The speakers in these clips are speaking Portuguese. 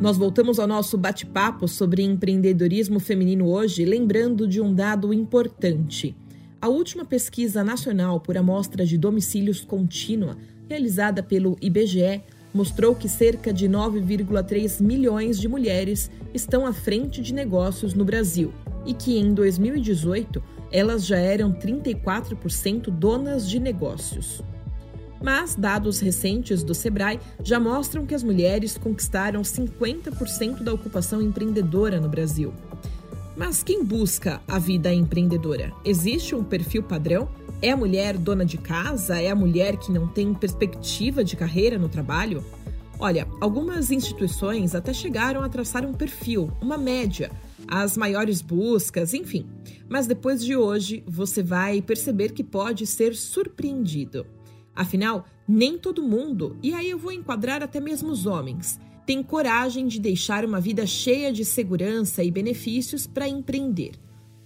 Nós voltamos ao nosso bate-papo sobre empreendedorismo feminino hoje, lembrando de um dado importante. A última pesquisa nacional por amostra de domicílios contínua, realizada pelo IBGE, mostrou que cerca de 9,3 milhões de mulheres estão à frente de negócios no Brasil e que em 2018 elas já eram 34% donas de negócios. Mas dados recentes do Sebrae já mostram que as mulheres conquistaram 50% da ocupação empreendedora no Brasil. Mas quem busca a vida empreendedora? Existe um perfil padrão? É a mulher dona de casa? É a mulher que não tem perspectiva de carreira no trabalho? Olha, algumas instituições até chegaram a traçar um perfil, uma média, as maiores buscas, enfim. Mas depois de hoje, você vai perceber que pode ser surpreendido. Afinal, nem todo mundo, e aí eu vou enquadrar até mesmo os homens, tem coragem de deixar uma vida cheia de segurança e benefícios para empreender.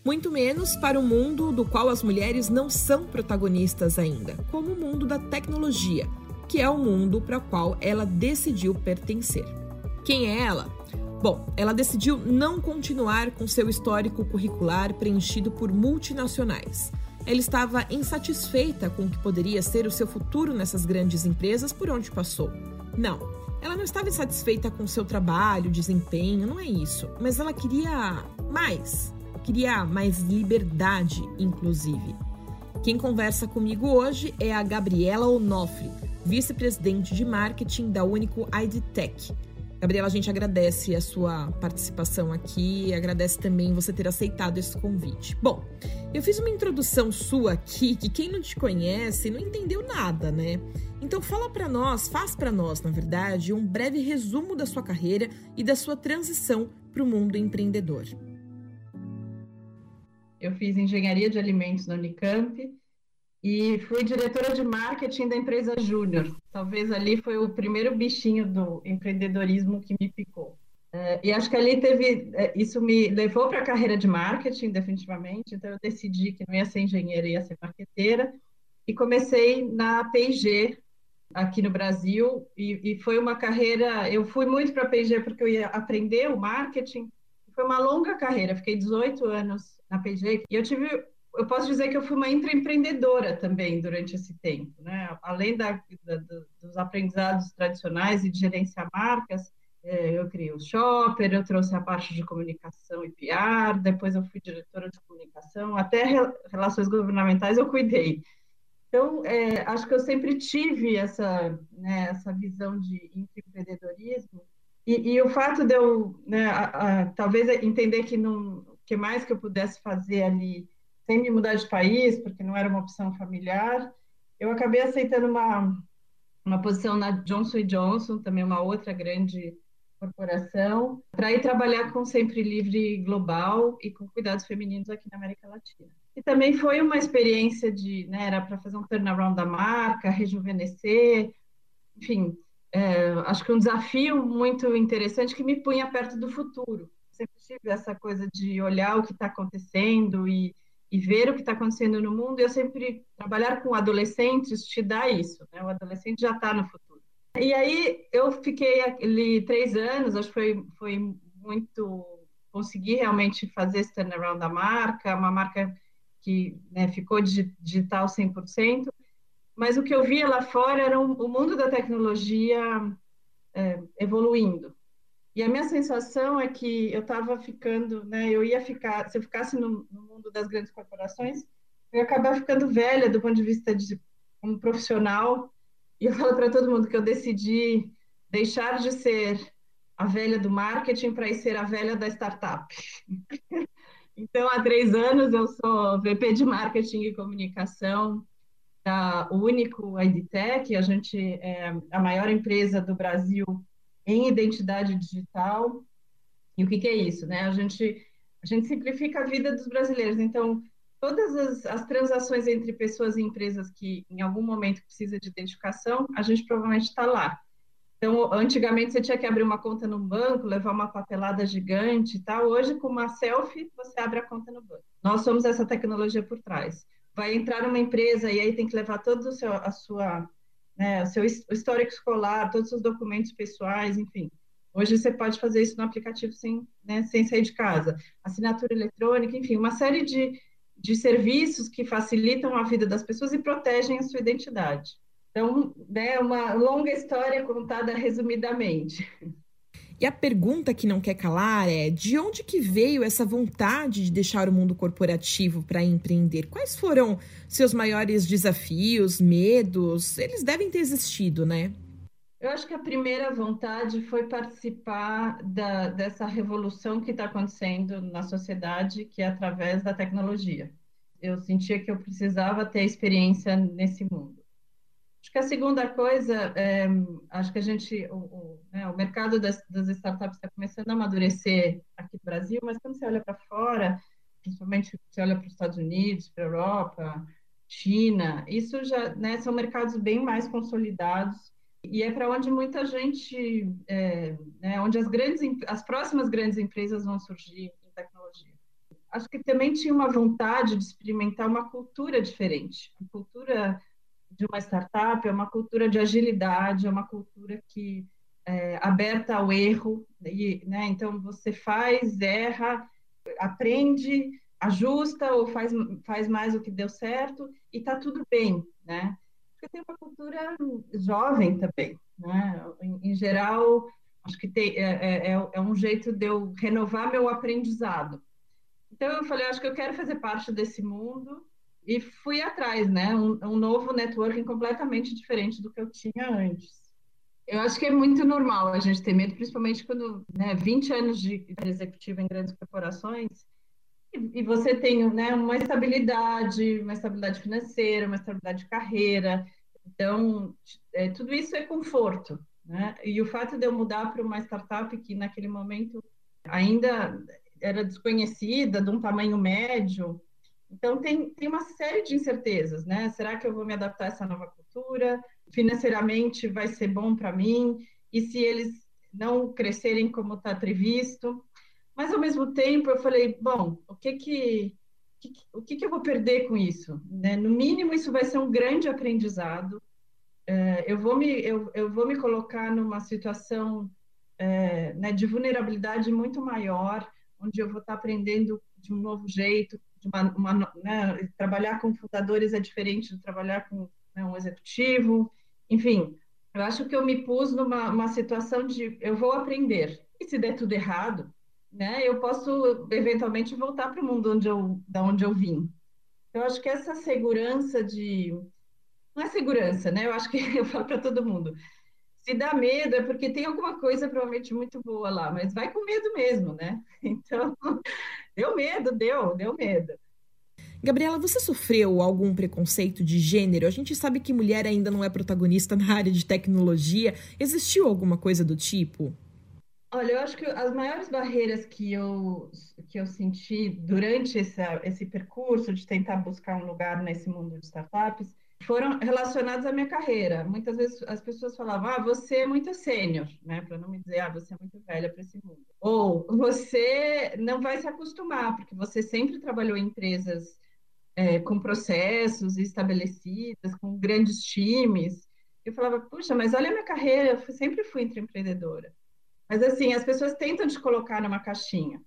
Muito menos para o mundo do qual as mulheres não são protagonistas ainda, como o mundo da tecnologia, que é o mundo para o qual ela decidiu pertencer. Quem é ela? Bom, ela decidiu não continuar com seu histórico curricular preenchido por multinacionais. Ela estava insatisfeita com o que poderia ser o seu futuro nessas grandes empresas por onde passou. Não, ela não estava insatisfeita com seu trabalho, desempenho, não é isso. Mas ela queria mais. Queria mais liberdade, inclusive. Quem conversa comigo hoje é a Gabriela Onofre, vice-presidente de marketing da Único IDTech. Gabriela, a gente agradece a sua participação aqui, agradece também você ter aceitado esse convite. Bom, eu fiz uma introdução sua aqui que quem não te conhece não entendeu nada, né? Então fala para nós, faz para nós, na verdade, um breve resumo da sua carreira e da sua transição para o mundo empreendedor. Eu fiz engenharia de alimentos na Unicamp, e fui diretora de marketing da empresa Júnior. Talvez ali foi o primeiro bichinho do empreendedorismo que me picou. É, e acho que ali teve, é, isso me levou para a carreira de marketing, definitivamente. Então eu decidi que não ia ser engenheira, ia ser marqueteira. E comecei na P&G aqui no Brasil. E, e foi uma carreira. Eu fui muito para a P&G porque eu ia aprender o marketing. Foi uma longa carreira. Fiquei 18 anos na P&G e eu tive eu posso dizer que eu fui uma intraempreendedora também durante esse tempo, né? Além da, da, dos aprendizados tradicionais e de gerenciar marcas, é, eu criei o Shopper, eu trouxe a parte de comunicação e PR, depois eu fui diretora de comunicação, até relações governamentais eu cuidei. Então, é, acho que eu sempre tive essa, né, essa visão de empreendedorismo e, e, o fato de eu, né, a, a, talvez entender que não, que mais que eu pudesse fazer ali sem me mudar de país, porque não era uma opção familiar, eu acabei aceitando uma, uma posição na Johnson Johnson, também uma outra grande corporação, para ir trabalhar com Sempre Livre Global e com cuidados femininos aqui na América Latina. E também foi uma experiência de, né, era para fazer um turnaround da marca, rejuvenescer, enfim, é, acho que um desafio muito interessante que me punha perto do futuro. Sempre tive essa coisa de olhar o que está acontecendo e e ver o que está acontecendo no mundo, eu sempre trabalhar com adolescentes te dá isso, né? O adolescente já está no futuro. E aí eu fiquei ali três anos, acho que foi, foi muito consegui realmente fazer esse turnaround da marca, uma marca que né, ficou digital 100%, mas o que eu via lá fora era o mundo da tecnologia é, evoluindo. E a minha sensação é que eu estava ficando, né? Eu ia ficar, se eu ficasse no, no, mundo das grandes corporações, eu ia acabar ficando velha do ponto de vista de um profissional. E eu falo para todo mundo que eu decidi deixar de ser a velha do marketing para ir ser a velha da startup. então, há três anos eu sou VP de marketing e comunicação da Único EdTech. A gente é a maior empresa do Brasil em identidade digital. E o que, que é isso? Né? A, gente, a gente simplifica a vida dos brasileiros. Então, todas as, as, transações entre pessoas e empresas que em algum momento precisa de identificação, a gente provavelmente está lá. Então, antigamente você tinha que abrir uma conta no banco, levar uma papelada gigante e tal. Hoje, com uma selfie, você abre a conta no banco. Nós somos essa tecnologia por trás. Vai entrar numa empresa e aí tem que levar toda a sua né, o seu histórico escolar, todos os documentos pessoais, enfim. Hoje você pode fazer isso no aplicativo sem, né, sem sair de casa. Assinatura eletrônica, enfim, uma série de, de serviços que facilitam a vida das pessoas e protegem a sua identidade. Então, né, uma longa história contada resumidamente. E a pergunta que não quer calar é: de onde que veio essa vontade de deixar o mundo corporativo para empreender? Quais foram seus maiores desafios, medos? Eles devem ter existido, né? Eu acho que a primeira vontade foi participar da, dessa revolução que está acontecendo na sociedade, que é através da tecnologia. Eu sentia que eu precisava ter experiência nesse mundo. Acho que a segunda coisa, é, acho que a gente, o, o, né, o mercado das, das startups está começando a amadurecer aqui no Brasil, mas quando você olha para fora, principalmente você olha para os Estados Unidos, para a Europa, China, isso já né, são mercados bem mais consolidados e é para onde muita gente, é, né, onde as grandes, as próximas grandes empresas vão surgir em tecnologia. Acho que também tinha uma vontade de experimentar uma cultura diferente, uma cultura de uma startup é uma cultura de agilidade, é uma cultura que é aberta ao erro, e, né, então você faz, erra, aprende, ajusta ou faz, faz mais o que deu certo e está tudo bem, né? Porque tem uma cultura jovem também, né? Em, em geral, acho que tem, é, é, é, é um jeito de eu renovar meu aprendizado. Então eu falei, acho que eu quero fazer parte desse mundo e fui atrás, né? Um, um, novo networking completamente diferente do que eu tinha antes. Eu acho que é muito normal a gente ter medo, principalmente quando, né, 20 anos de executivo em grandes corporações, e, e você tem né, uma estabilidade, uma estabilidade financeira, uma estabilidade de carreira. Então, é, tudo isso é conforto. Né? E o fato de eu mudar para uma startup que naquele momento ainda era desconhecida, de um tamanho médio, então, tem, tem uma série de incertezas, né? Será que eu vou me adaptar a essa nova cultura? Financeiramente vai ser bom para mim? E se eles não crescerem como está previsto? Mas, ao mesmo tempo, eu falei, bom, o que que, que o que, que eu vou perder com isso? Né? No mínimo, isso vai ser um grande aprendizado. É, eu, vou me, eu, eu vou me colocar numa situação é, né, de vulnerabilidade muito maior, onde eu vou estar aprendendo de um novo jeito, uma, uma, né, trabalhar com fundadores é diferente de trabalhar com né, um executivo, enfim, eu acho que eu me pus numa situação de eu vou aprender e se der tudo errado, né, eu posso eventualmente voltar para o mundo onde eu, da onde eu vim. Eu acho que essa segurança de não é segurança, né? Eu acho que eu falo para todo mundo. Se dá medo é porque tem alguma coisa provavelmente muito boa lá, mas vai com medo mesmo, né? Então, Deu medo, deu, deu medo. Gabriela, você sofreu algum preconceito de gênero? A gente sabe que mulher ainda não é protagonista na área de tecnologia. Existiu alguma coisa do tipo? Olha, eu acho que as maiores barreiras que eu, que eu senti durante essa, esse percurso de tentar buscar um lugar nesse mundo de startups foram relacionados à minha carreira. Muitas vezes as pessoas falavam, ah, você é muito sênior, né? Para não me dizer, ah, você é muito velha para esse mundo. Ou você não vai se acostumar, porque você sempre trabalhou em empresas é, com processos estabelecidas, com grandes times. Eu falava, puxa, mas olha a minha carreira, eu sempre fui empreendedora. Mas assim, as pessoas tentam te colocar numa caixinha.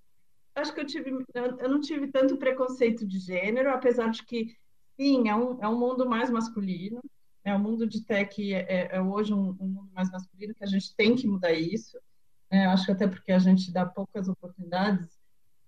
Acho que eu tive, eu não tive tanto preconceito de gênero, apesar de que Sim, é um, é um mundo mais masculino. É o mundo de tech é, é, é hoje um, um, mundo mais masculino que a gente tem que mudar isso. É, acho que até porque a gente dá poucas oportunidades.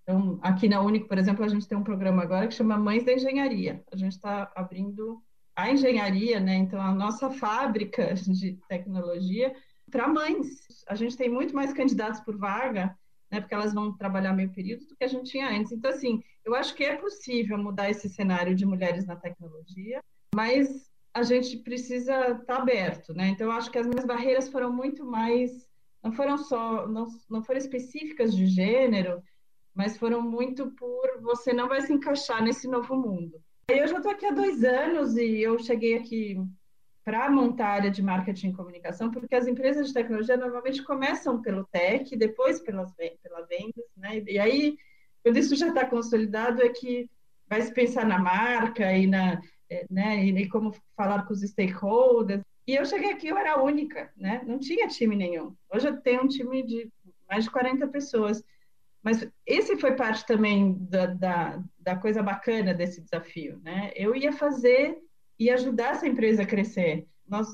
Então, aqui na Único, por exemplo, a gente tem um programa agora que chama Mães da Engenharia. A gente está abrindo a engenharia, né? Então, a nossa fábrica de tecnologia para mães. A gente tem muito mais candidatos por vaga né, porque elas vão trabalhar meio período do que a gente tinha antes. Então, assim, eu acho que é possível mudar esse cenário de mulheres na tecnologia, mas a gente precisa estar tá aberto, né? Então, eu acho que as minhas barreiras foram muito mais, não foram só, não, não foram específicas de gênero, mas foram muito por você não vai se encaixar nesse novo mundo. Eu já estou aqui há dois anos e eu cheguei aqui para montar a área de marketing e comunicação, porque as empresas de tecnologia normalmente começam pelo tech, depois pelas, pela vendas, né? E aí, quando isso já está consolidado, é que vai se pensar na marca e na, é, né? E, como falar com os stakeholders. E eu cheguei aqui, eu era única, né? Não tinha time nenhum. Hoje eu tenho um time de mais de 40 pessoas. Mas esse foi parte também da, da, da coisa bacana desse desafio, né? Eu ia fazer e ajudar essa empresa a crescer. Nós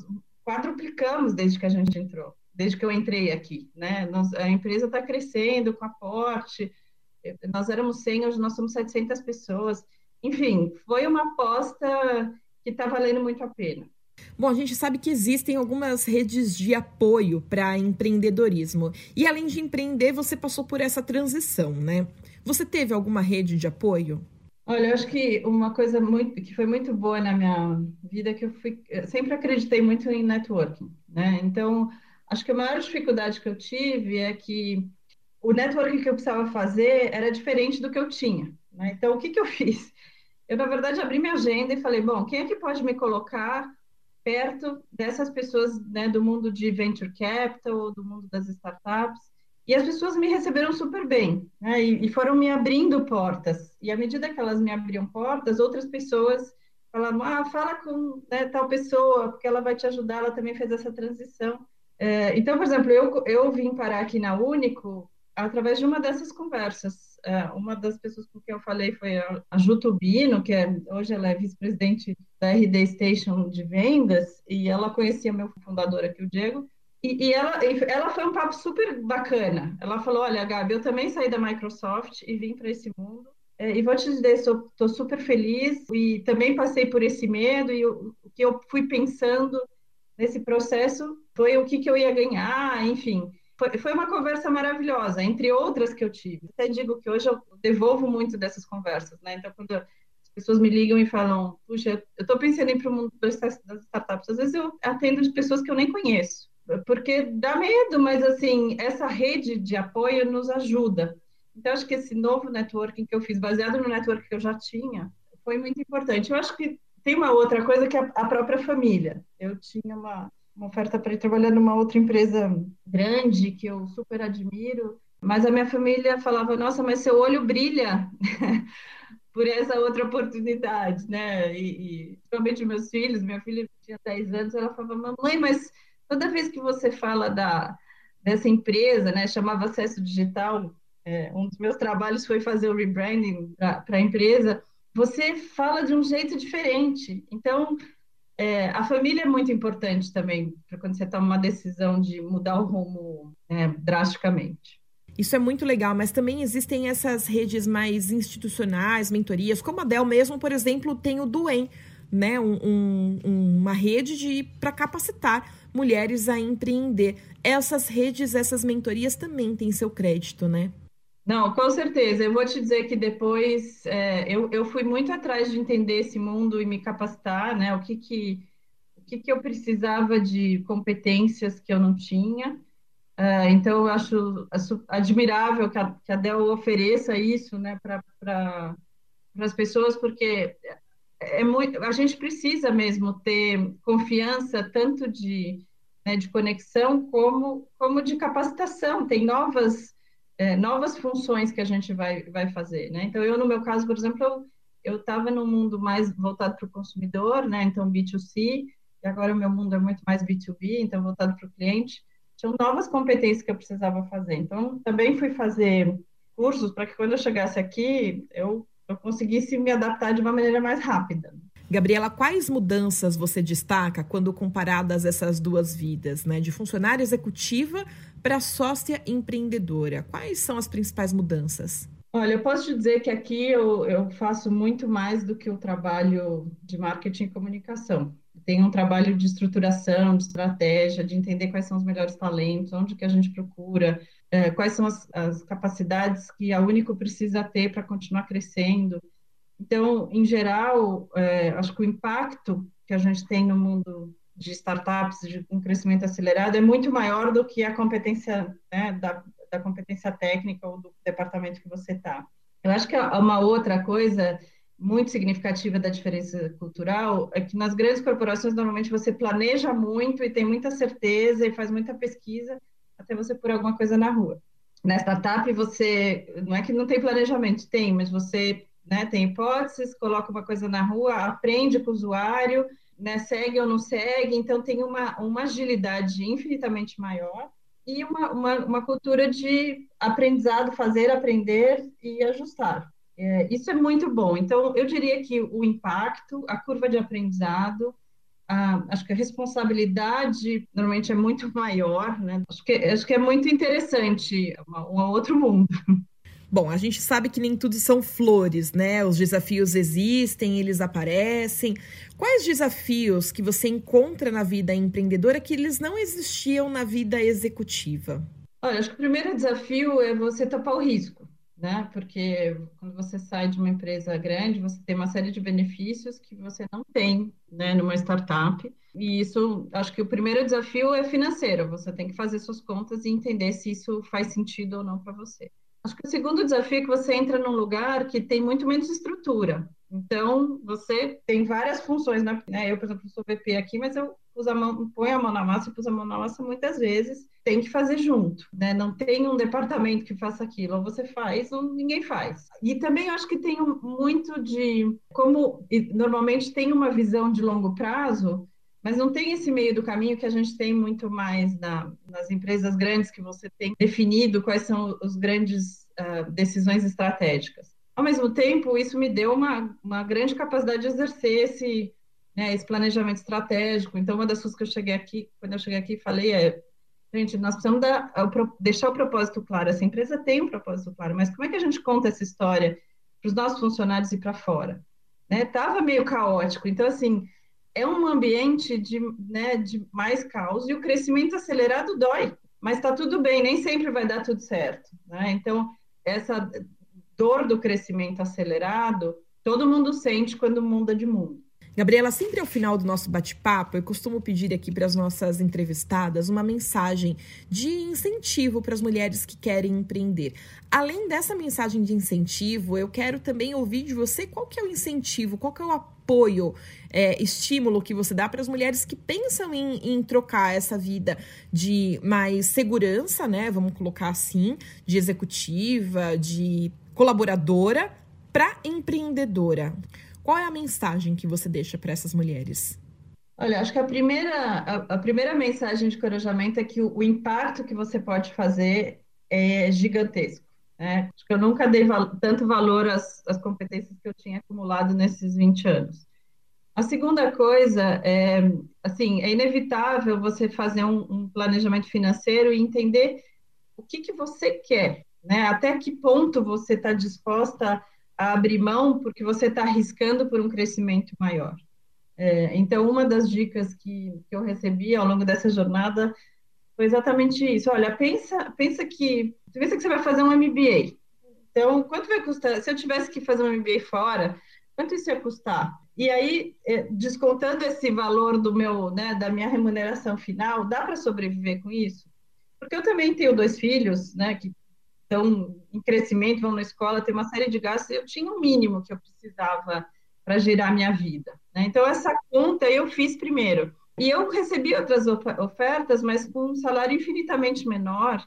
quadruplicamos desde que a gente entrou, desde que eu entrei aqui, né? Nós, a empresa está crescendo com aporte, nós éramos 100, hoje nós somos 700 pessoas. Enfim, foi uma aposta que está valendo muito a pena. Bom, a gente sabe que existem algumas redes de apoio para empreendedorismo. E além de empreender, você passou por essa transição, né? Você teve alguma rede de apoio? Olha, eu acho que uma coisa muito, que foi muito boa na minha vida é que eu, fui, eu sempre acreditei muito em networking, né? Então, acho que a maior dificuldade que eu tive é que o networking que eu precisava fazer era diferente do que eu tinha, né? Então, o que que eu fiz? Eu, na verdade, abri minha agenda e falei, bom, quem é que pode me colocar perto dessas pessoas né, do mundo de venture capital, do mundo das startups. E as pessoas me receberam super bem, né, e, e, foram me abrindo portas. E à medida que elas me abriam portas, outras pessoas falavam: ah, fala com né, tal pessoa, porque ela vai te ajudar, ela também fez essa transição. É, então, por exemplo, eu, eu vim parar aqui na Único através de uma dessas conversas. É, uma das pessoas com quem eu falei foi a Ju Tubino, que é, hoje ela é vice-presidente da RD Station de vendas, e ela conhecia meu fundador aqui, o Diego, e, e ela, ela foi um papo super bacana. Ela falou, olha, Gabi, eu também saí da Microsoft e vim para esse mundo, é, e vou te dizer, estou super feliz, e também passei por esse medo, e o, que eu fui pensando nesse processo foi o que, que eu ia ganhar, enfim foi, foi uma conversa maravilhosa, entre outras que eu tive. Até digo que hoje eu devolvo muito dessas conversas, né? Então, quando as pessoas me ligam e falam, puxa, eu estou pensando em ir para o mundo das startups, às vezes eu atendo de pessoas que eu nem conheço, porque dá medo, mas assim, essa rede de apoio nos ajuda. Então, acho que esse novo networking que eu fiz, baseado no network que eu já tinha, foi muito importante. Eu acho que tem uma outra coisa que é a própria família. Eu tinha uma uma oferta para ir trabalhar numa outra empresa grande que eu super admiro, mas a minha família falava: "Nossa, mas seu olho brilha por essa outra oportunidade", né? E, e principalmente meus filhos, minha filha tinha 10 anos, ela falava: "Mamãe, mas toda vez que você fala da dessa empresa, né, chamava Acesso Digital, é, um dos meus trabalhos foi fazer o rebranding para a empresa, você fala de um jeito diferente. Então, é, a família é muito importante também para quando você toma uma decisão de mudar o rumo é, drasticamente. Isso é muito legal, mas também existem essas redes mais institucionais, mentorias, como a Dell mesmo, por exemplo, tem o Duen, né? Um, um, uma rede de para capacitar mulheres a empreender. Essas redes, essas mentorias também têm seu crédito, né? Não, com certeza. Eu vou te dizer que depois é, eu, eu fui muito atrás de entender esse mundo e me capacitar, né? O que que, o que, que eu precisava de competências que eu não tinha. Uh, então, eu acho admirável que a, que a Dell ofereça isso né, para pra, as pessoas, porque é muito, a gente precisa mesmo ter confiança, tanto de, né, de conexão como, como de capacitação. Tem novas é, novas funções que a gente vai, vai fazer, né? Então, eu, no meu caso, por exemplo, eu estava num mundo mais voltado para o consumidor, né? Então, B2C, e agora o meu mundo é muito mais B2B, então voltado para o cliente. Tinham novas competências que eu precisava fazer. Então, também fui fazer cursos para que quando eu chegasse aqui, eu, eu conseguisse me adaptar de uma maneira mais rápida. Gabriela, quais mudanças você destaca quando comparadas essas duas vidas, né? De funcionária executiva para sócia empreendedora. Quais são as principais mudanças? Olha, eu posso te dizer que aqui eu, eu faço muito mais do que o trabalho de marketing e comunicação. Tem um trabalho de estruturação, de estratégia, de entender quais são os melhores talentos, onde que a gente procura, é, quais são as, as capacidades que a Único precisa ter para continuar crescendo. Então, em geral, é, acho que o impacto que a gente tem no mundo de startups, de um crescimento acelerado, é muito maior do que a competência né, da, da competência técnica ou do departamento que você está. Eu acho que uma outra coisa muito significativa da diferença cultural é que nas grandes corporações normalmente você planeja muito e tem muita certeza e faz muita pesquisa até você pôr alguma coisa na rua. Na startup você não é que não tem planejamento, tem, mas você né, tem hipóteses, coloca uma coisa na rua, aprende com o usuário, né, segue ou não segue, então tem uma, uma agilidade infinitamente maior. e uma, uma, uma cultura de aprendizado, fazer, aprender e ajustar. É, isso é muito bom. Então, eu diria que o impacto, a curva de aprendizado, a, acho que a responsabilidade normalmente é muito maior, né? Acho que, acho que é muito interessante, um outro mundo. Bom, a gente sabe que nem tudo são flores, né? Os desafios existem, eles aparecem. Quais desafios que você encontra na vida empreendedora que eles não existiam na vida executiva? Olha, acho que o primeiro desafio é você topar o risco, né? Porque quando você sai de uma empresa grande, você tem uma série de benefícios que você não tem, né, numa startup. E isso, acho que o primeiro desafio é financeiro. Você tem que fazer suas contas e entender se isso faz sentido ou não para você. Acho que o segundo desafio é que você entra num lugar que tem muito menos estrutura. Então, você tem várias funções, né? Eu, por exemplo, sou VP aqui, mas eu uso a mão, ponho a mão na massa e pus a mão na massa muitas vezes. Tem que fazer junto, né? Não tem um departamento que faça aquilo. Ou você faz ou ninguém faz. E também acho que tem muito de... Como normalmente tem uma visão de longo prazo, mas não tem esse meio do caminho que a gente tem muito mais na, nas empresas grandes, que você tem definido quais são os grandes uh, decisões estratégicas. Ao mesmo tempo, isso me deu uma, uma grande capacidade de exercer esse, né, esse planejamento estratégico. Então, uma das coisas que eu cheguei aqui, quando eu cheguei aqui, falei é, gente, nós precisamos dar, deixar o propósito claro. Essa empresa tem um propósito claro, mas como é que a gente conta essa história para os nossos funcionários e para fora? Né? Tava meio caótico. Então, assim, é um ambiente de, né, de mais caos e o crescimento acelerado dói, mas está tudo bem, nem sempre vai dar tudo certo. Né? Então, essa dor do crescimento acelerado, todo mundo sente quando muda de mundo. Gabriela, sempre ao final do nosso bate-papo, eu costumo pedir aqui para as nossas entrevistadas uma mensagem de incentivo para as mulheres que querem empreender. Além dessa mensagem de incentivo, eu quero também ouvir de você qual que é o incentivo, qual que é o apoio, é, estímulo que você dá para as mulheres que pensam em, em trocar essa vida de mais segurança, né? Vamos colocar assim, de executiva, de colaboradora, para empreendedora. Qual é a mensagem que você deixa para essas mulheres? Olha, acho que a primeira, a, a primeira mensagem de encorajamento é que o, o, impacto que você pode fazer é gigantesco. Né? Acho que eu nunca dei val tanto valor às, às competências que eu tinha acumulado nesses 20 anos. A segunda coisa é, assim, é inevitável você fazer um, um planejamento financeiro e entender o que, que você quer, né? Até que ponto você está disposta a abrir mão porque você está arriscando por um crescimento maior. É, então, uma das dicas que, que eu recebi ao longo dessa jornada foi exatamente isso. Olha, pensa, pensa que pensa que você vai fazer um MBA. Então, quanto vai custar? Se eu tivesse que fazer um MBA fora, quanto isso ia custar? E aí, é, descontando esse valor do meu, né, da minha remuneração final, dá para sobreviver com isso? Porque eu também tenho dois filhos, né, que estão em crescimento, vão na escola, tem uma série de gastos, eu tinha o um mínimo que eu precisava para girar minha vida. Né? Então, essa conta eu fiz primeiro. E eu recebi outras ofertas, mas com um salário infinitamente menor,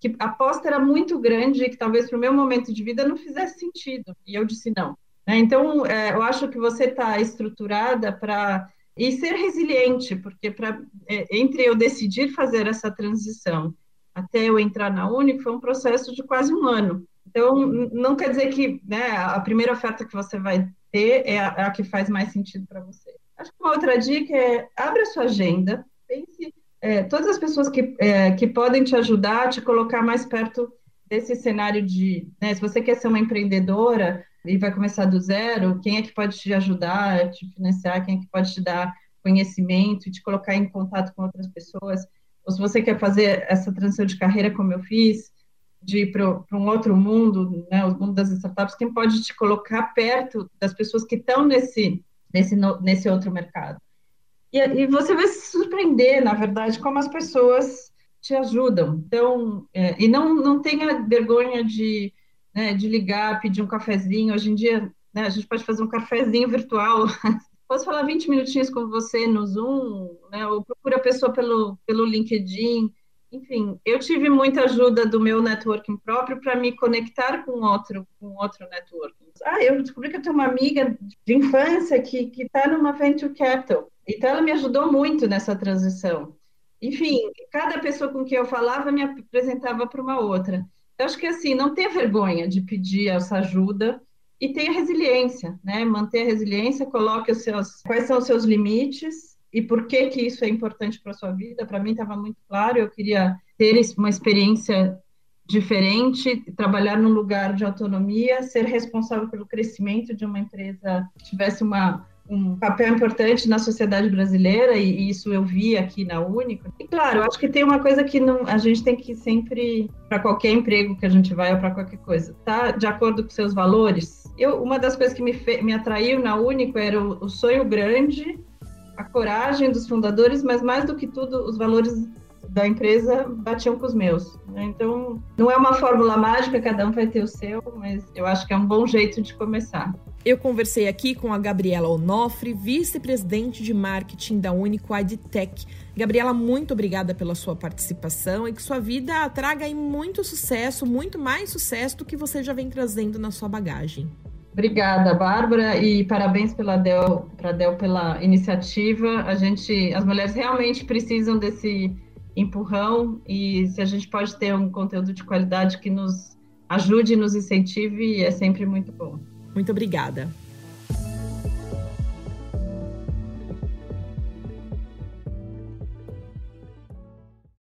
que a aposta era muito grande e que talvez para o meu momento de vida não fizesse sentido. E eu disse não. Né? Então, é, eu acho que você está estruturada para e ser resiliente, porque para é, entre eu decidir fazer essa transição até eu entrar na Uni, foi um processo de quase um ano. Então, não quer dizer que né, a primeira oferta que você vai ter é a, é a que faz mais sentido para você. Acho que uma outra dica é abra sua agenda, pense é, todas as pessoas que, é, que podem te ajudar a te colocar mais perto desse cenário de, né, se você quer ser uma empreendedora e vai começar do zero, quem é que pode te ajudar, te financiar, quem é que pode te dar conhecimento e te colocar em contato com outras pessoas ou se você quer fazer essa transição de carreira como eu fiz, de ir para um outro mundo, né, o mundo das startups, quem pode te colocar perto das pessoas que estão nesse, nesse, nesse outro mercado. E, e, você vai se surpreender, na verdade, como as pessoas te ajudam. Então, é, e não, não tenha vergonha de, né, de ligar, pedir um cafezinho. Hoje em dia, né, a gente pode fazer um cafezinho virtual posso falar 20 minutinhos com você no Zoom, né? Ou procura a pessoa pelo, pelo LinkedIn. Enfim, eu tive muita ajuda do meu networking próprio para me conectar com outro, com outro networking. Ah, eu descobri que eu tenho uma amiga de infância que está numa venture capital. Então, ela me ajudou muito nessa transição. enfim, cada pessoa com quem eu falava me apresentava para uma outra. Eu acho que assim, não ter vergonha de pedir essa ajuda e tenha resiliência, né? Manter a resiliência, coloque os seus quais são os seus limites e por que que isso é importante para sua vida. Para mim estava muito claro, eu queria ter uma experiência diferente, trabalhar num lugar de autonomia, ser responsável pelo crescimento de uma empresa que tivesse uma um papel importante na sociedade brasileira e, isso eu vi aqui na Único. E claro, acho que tem uma coisa que não, a gente tem que sempre para qualquer emprego que a gente vai ou para qualquer coisa, tá de acordo com seus valores. Eu uma das coisas que me, me atraiu na Único era o, o sonho grande, a coragem dos fundadores, mas mais do que tudo os valores da empresa batiam com os meus. Né? Então, não é uma fórmula mágica, cada um vai ter o seu, mas eu acho que é um bom jeito de começar. Eu conversei aqui com a Gabriela Onofre, vice-presidente de marketing da Único EdTech. Gabriela, muito obrigada pela sua participação e que sua vida traga muito sucesso, muito mais sucesso do que você já vem trazendo na sua bagagem. Obrigada, Bárbara, e parabéns pela Del, pra Del pela iniciativa. A gente, as mulheres realmente precisam desse empurrão e se a gente pode ter um conteúdo de qualidade que nos ajude e nos incentive, é sempre muito bom. Muito obrigada.